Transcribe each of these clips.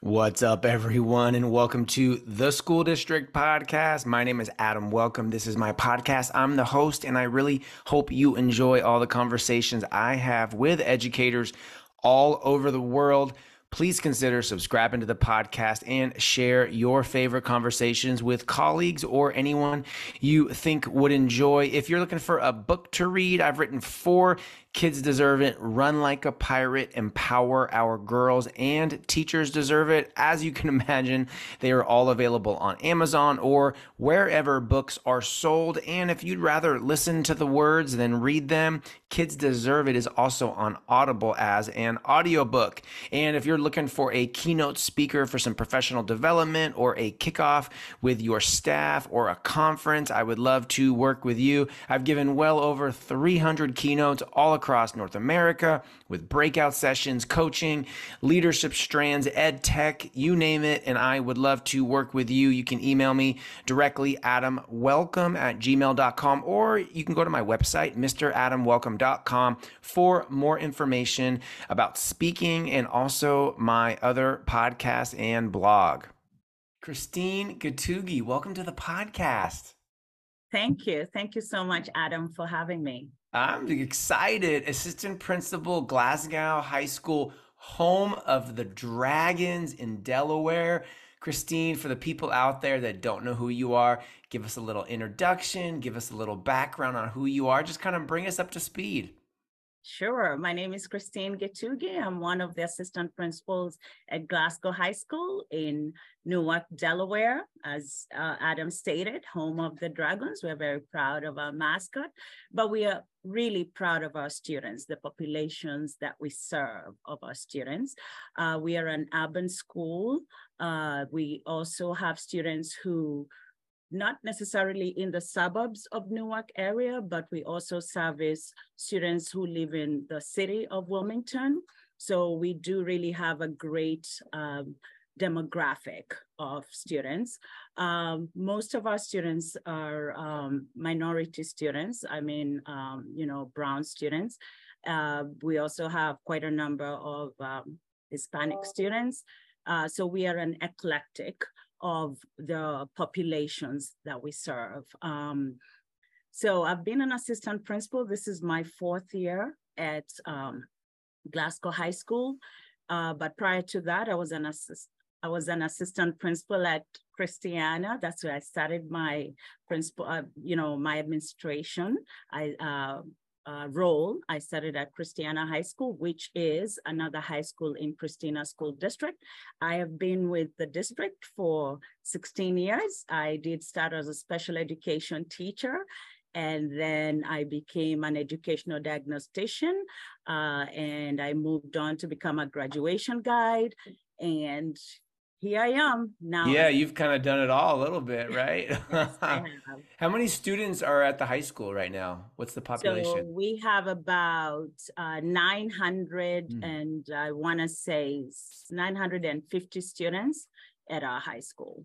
What's up, everyone, and welcome to the School District Podcast. My name is Adam Welcome. This is my podcast. I'm the host, and I really hope you enjoy all the conversations I have with educators all over the world please consider subscribing to the podcast and share your favorite conversations with colleagues or anyone you think would enjoy. If you're looking for a book to read, I've written four Kids deserve it. Run like a pirate. Empower our girls and teachers deserve it. As you can imagine, they are all available on Amazon or wherever books are sold. And if you'd rather listen to the words than read them, Kids Deserve It is also on Audible as an audiobook. And if you're looking for a keynote speaker for some professional development or a kickoff with your staff or a conference, I would love to work with you. I've given well over 300 keynotes all across across North America with breakout sessions, coaching, leadership strands, ed tech, you name it. And I would love to work with you. You can email me directly, adamwelcome at gmail.com, or you can go to my website, mradamwelcome.com, for more information about speaking and also my other podcast and blog. Christine Getugi, welcome to the podcast. Thank you. Thank you so much, Adam, for having me. I'm excited. Assistant principal, Glasgow High School, home of the Dragons in Delaware. Christine, for the people out there that don't know who you are, give us a little introduction, give us a little background on who you are, just kind of bring us up to speed. Sure. My name is Christine Getugi. I'm one of the assistant principals at Glasgow High School in Newark, Delaware. As uh, Adam stated, home of the Dragons. We're very proud of our mascot, but we are really proud of our students, the populations that we serve of our students. Uh, we are an urban school. Uh, we also have students who not necessarily in the suburbs of Newark area, but we also service students who live in the city of Wilmington. So we do really have a great um, demographic of students. Um, most of our students are um, minority students. I mean, um, you know, brown students. Uh, we also have quite a number of um, Hispanic students. Uh, so we are an eclectic of the populations that we serve. Um, so I've been an assistant principal. This is my fourth year at um, Glasgow High School. Uh, but prior to that, I was an assist I was an assistant principal at Christiana. That's where I started my principal, uh, you know, my administration. I uh, uh, role, I studied at Christiana High School, which is another high school in Christina School District. I have been with the district for 16 years. I did start as a special education teacher and then I became an educational diagnostician, uh, and I moved on to become a graduation guide. And here I am now. Yeah, you've kind of done it all a little bit, right? How many students are at the high school right now? What's the population? So we have about uh, 900 mm. and I want to say 950 students at our high school.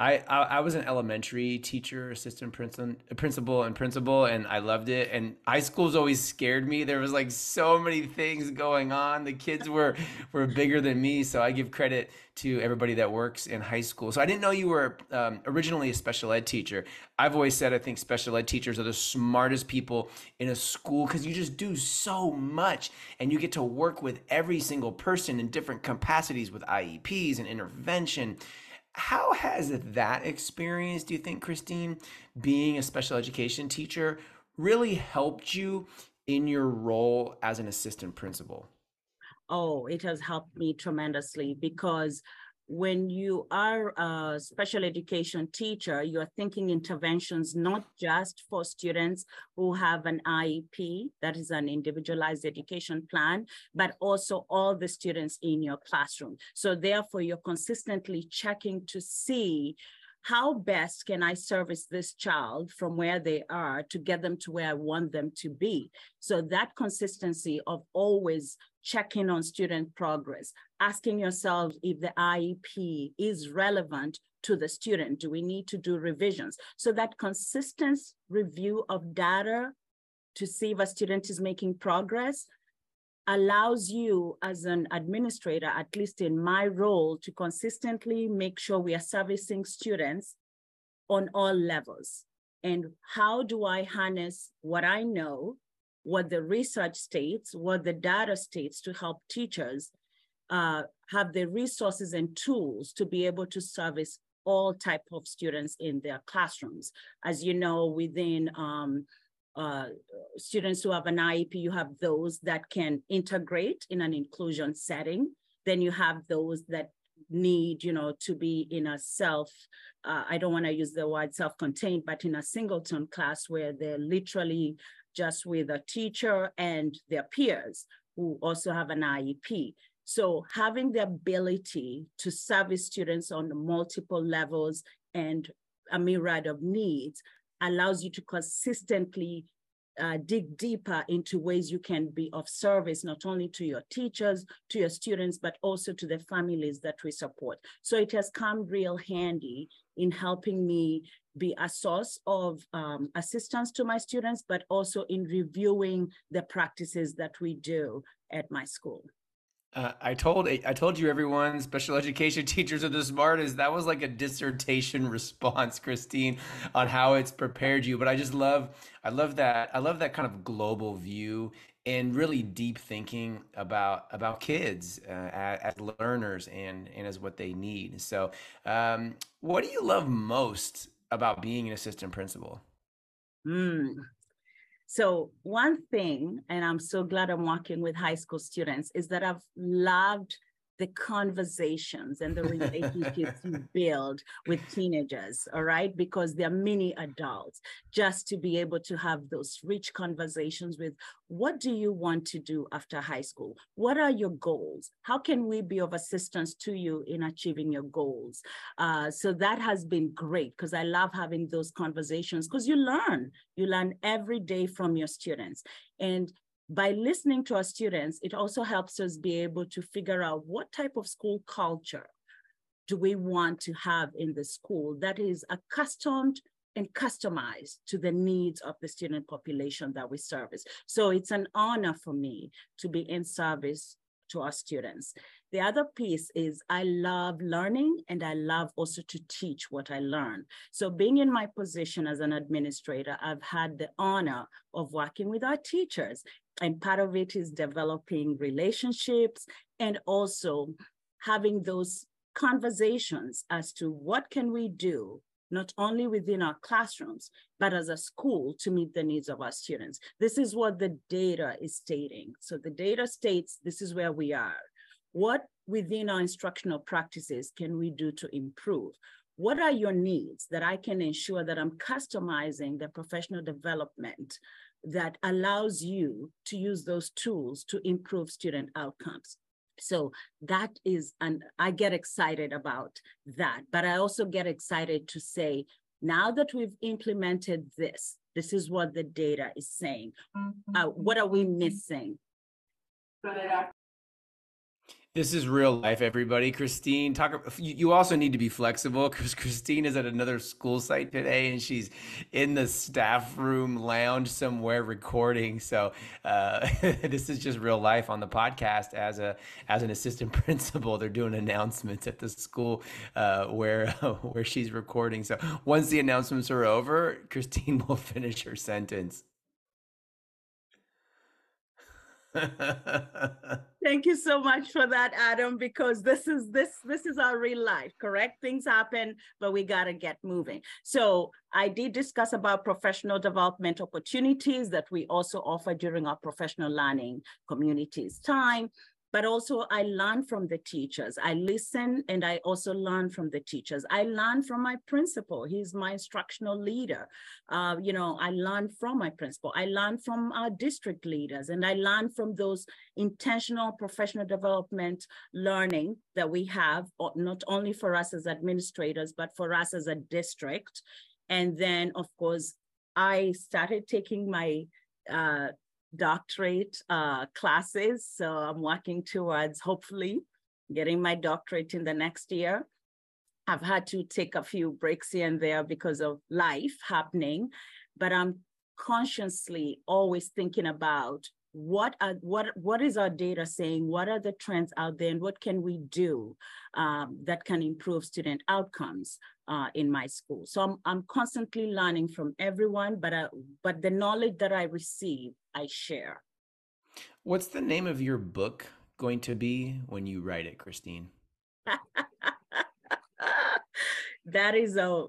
I, I, I was an elementary teacher, assistant principal, principal, and principal, and I loved it. And high schools always scared me. There was like so many things going on. The kids were were bigger than me, so I give credit to everybody that works in high school. So I didn't know you were um, originally a special ed teacher. I've always said I think special ed teachers are the smartest people in a school because you just do so much, and you get to work with every single person in different capacities with IEPs and intervention how has that experience, do you think, Christine, being a special education teacher, really helped you in your role as an assistant principal? Oh, it has helped me tremendously because when you are a special education teacher, you're thinking interventions not just for students who have an IEP, that is an individualized education plan, but also all the students in your classroom. So therefore, you're consistently checking to see how best can I service this child from where they are to get them to where I want them to be? So that consistency of always checking on student progress, asking yourselves if the IEP is relevant to the student. Do we need to do revisions? So that consistent review of data to see if a student is making progress allows you as an administrator, at least in my role, to consistently make sure we are servicing students on all levels. And how do I harness what I know, what the research states, what the data states to help teachers uh, have the resources and tools to be able to service all type of students in their classrooms. As you know, within um, uh, students who have an IEP, you have those that can integrate in an inclusion setting. Then you have those that need, you know, to be in a self, uh, I don't want to use the word self-contained, but in a singleton class where they're literally just with a teacher and their peers who also have an IEP. So having the ability to service students on multiple levels and a myriad of needs allows you to consistently uh, dig deeper into ways you can be of service, not only to your teachers, to your students, but also to the families that we support. So it has come real handy in helping me be a source of um, assistance to my students, but also in reviewing the practices that we do at my school. Uh, I told I told you everyone special education teachers are the smartest. That was like a dissertation response, Christine, on how it's prepared you. But I just love I love that I love that kind of global view and really deep thinking about about kids uh, as, as, learners and and as what they need. So, um, what do you love most about being an assistant principal? Mm, so one thing, and I'm so glad I'm working with high school students, is that I've loved the conversations and the relationships you build with teenagers, all right? Because they're mini adults, just to be able to have those rich conversations with what do you want to do after high school? What are your goals? How can we be of assistance to you in achieving your goals? Uh, so that has been great because I love having those conversations because you learn, you learn every day from your students. And by listening to our students, it also helps us be able to figure out what type of school culture do we want to have in the school that is accustomed and customized to the needs of the student population that we service. So it's an honor for me to be in service to our students. The other piece is I love learning and I love also to teach what I learn. So being in my position as an administrator, I've had the honor of working with our teachers and part of it is developing relationships and also having those conversations as to what can we do not only within our classrooms, but as a school to meet the needs of our students. This is what the data is stating. So the data states this is where we are. What within our instructional practices can we do to improve? What are your needs that I can ensure that I'm customizing the professional development that allows you to use those tools to improve student outcomes. So that is, and I get excited about that, but I also get excited to say, now that we've implemented this, this is what the data is saying. Mm-hmm. Uh, what are we missing? This is real life, everybody. Christine, talk. You also need to be flexible because Christine is at another school site today, and she's in the staff room lounge somewhere recording. So uh, this is just real life on the podcast. As a as an assistant principal, they're doing announcements at the school uh, where where she's recording. So once the announcements are over, Christine will finish her sentence. Thank you so much for that, Adam, because this is this this is our real life, correct? Things happen, but we gotta get moving. So I did discuss about professional development opportunities that we also offer during our professional learning communities time but also I learn from the teachers. I listen and I also learn from the teachers. I learn from my principal. He's my instructional leader. Uh, you know, I learn from my principal. I learn from our district leaders and I learn from those intentional professional development learning that we have, not only for us as administrators, but for us as a district. And then, of course, I started taking my uh, doctorate uh, classes. So I'm working towards hopefully getting my doctorate in the next year. I've had to take a few breaks here and there because of life happening, but I'm consciously always thinking about what are what what is our data saying what are the trends out there and what can we do um, that can improve student outcomes uh, in my school so I'm, I'm constantly learning from everyone but uh, but the knowledge that i receive i share what's the name of your book going to be when you write it christine that is a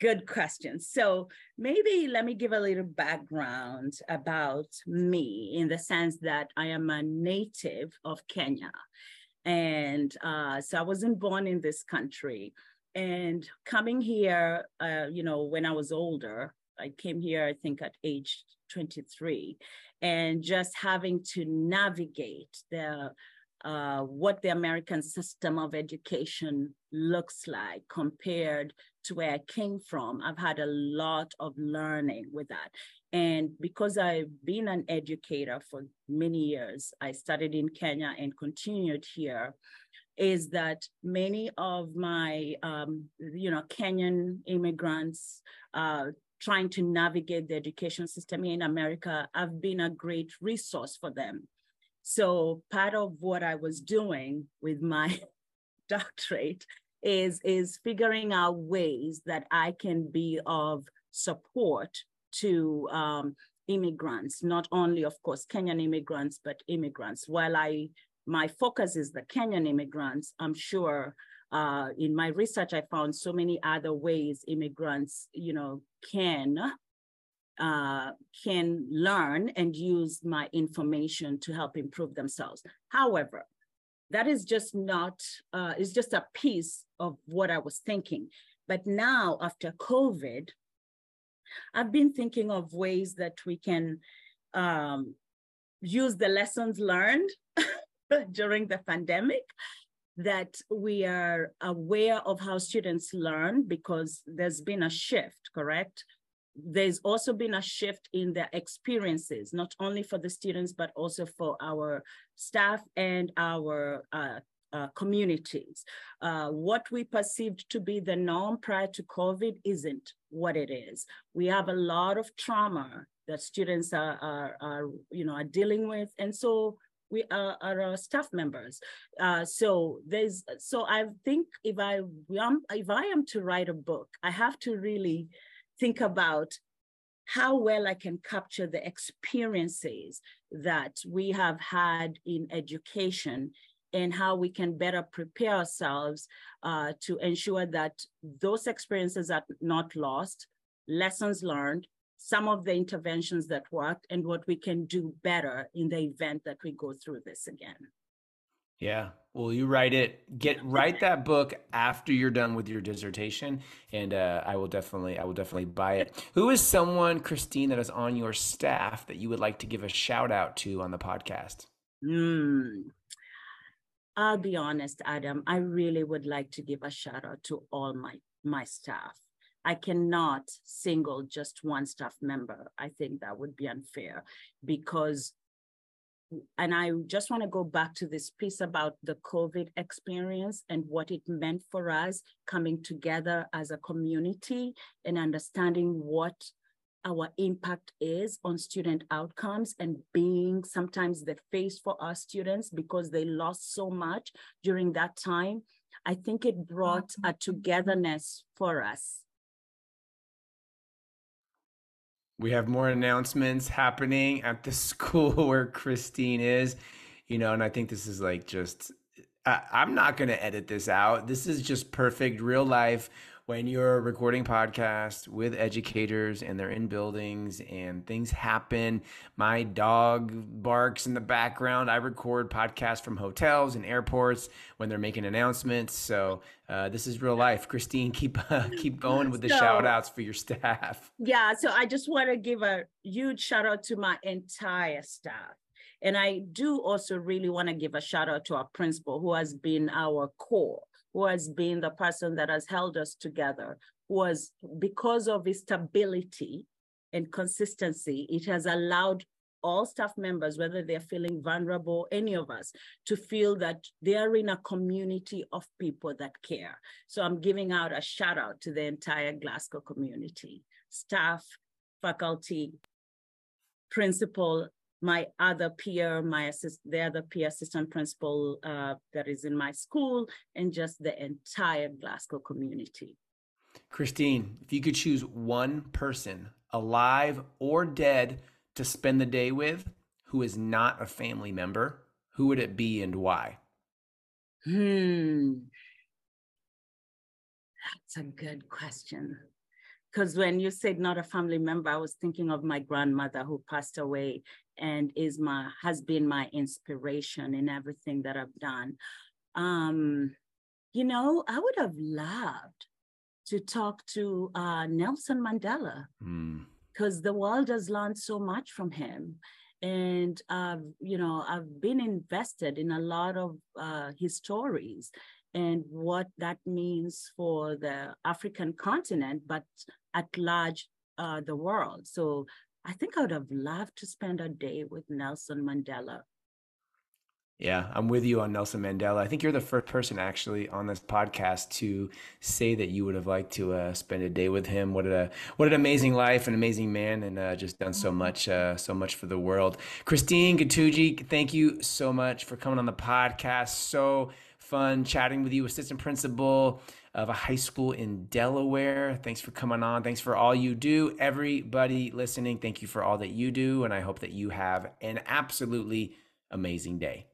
Good question. So maybe let me give a little background about me in the sense that I am a native of Kenya. And uh, so I wasn't born in this country. And coming here, uh, you know, when I was older, I came here, I think, at age 23, and just having to navigate the uh, what the American system of education looks like compared to where I came from. I've had a lot of learning with that. And because I've been an educator for many years, I started in Kenya and continued here, is that many of my, um, you know, Kenyan immigrants, uh, trying to navigate the education system in America, I've been a great resource for them so part of what I was doing with my doctorate is, is figuring out ways that I can be of support to um, immigrants, not only, of course, Kenyan immigrants, but immigrants. While I my focus is the Kenyan immigrants, I'm sure uh, in my research, I found so many other ways immigrants, you know, can uh, can learn and use my information to help improve themselves. However, that is just not, uh, it's just a piece of what I was thinking. But now after COVID, I've been thinking of ways that we can um, use the lessons learned during the pandemic that we are aware of how students learn because there's been a shift, correct? there's also been a shift in their experiences, not only for the students, but also for our staff and our uh, uh, communities. Uh, what we perceived to be the norm prior to COVID isn't what it is. We have a lot of trauma that students are, are, are you know, are dealing with. And so we are, are our staff members. Uh, so there's, so I think if I am, if I am to write a book, I have to really think about how well I can capture the experiences that we have had in education and how we can better prepare ourselves uh, to ensure that those experiences are not lost, lessons learned, some of the interventions that worked, and what we can do better in the event that we go through this again. Yeah. Well, you write it. Get write that book after you're done with your dissertation, and uh, I will definitely, I will definitely buy it. Who is someone, Christine, that is on your staff that you would like to give a shout out to on the podcast? Mm. I'll be honest, Adam. I really would like to give a shout out to all my my staff. I cannot single just one staff member. I think that would be unfair because and I just want to go back to this piece about the COVID experience and what it meant for us coming together as a community and understanding what our impact is on student outcomes and being sometimes the face for our students because they lost so much during that time. I think it brought a togetherness for us we have more announcements happening at the school where Christine is, you know, and I think this is like just, I, I'm not going to edit this out. This is just perfect real life when you're recording podcasts with educators and they're in buildings and things happen. My dog barks in the background. I record podcasts from hotels and airports when they're making announcements. So uh, this is real life. Christine, keep uh, keep going with the so, shout outs for your staff. Yeah, so I just want to give a huge shout out to my entire staff. And I do also really want to give a shout out to our principal who has been our core who has been the person that has held us together, was because of his stability and consistency, it has allowed all staff members, whether they're feeling vulnerable, any of us, to feel that they are in a community of people that care. So I'm giving out a shout out to the entire Glasgow community, staff, faculty, principal, my other peer, my assist, the other peer assistant principal uh, that is in my school, and just the entire Glasgow community. Christine, if you could choose one person, alive or dead, to spend the day with who is not a family member, who would it be and why? Hmm. That's a good question because when you said not a family member, I was thinking of my grandmother who passed away and is my has been my inspiration in everything that I've done. Um, you know, I would have loved to talk to uh, Nelson Mandela because mm. the world has learned so much from him. And, uh, you know, I've been invested in a lot of uh, his stories and what that means for the African continent, but at large, uh, the world. So I think I would have loved to spend a day with Nelson Mandela. Yeah, I'm with you on Nelson Mandela. I think you're the first person actually on this podcast to say that you would have liked to uh, spend a day with him. What a what an amazing life, an amazing man, and uh, just done so much, uh, so much for the world. Christine Getugi, thank you so much for coming on the podcast. So fun chatting with you, assistant principal of a high school in Delaware. Thanks for coming on. Thanks for all you do. Everybody listening, thank you for all that you do. And I hope that you have an absolutely amazing day.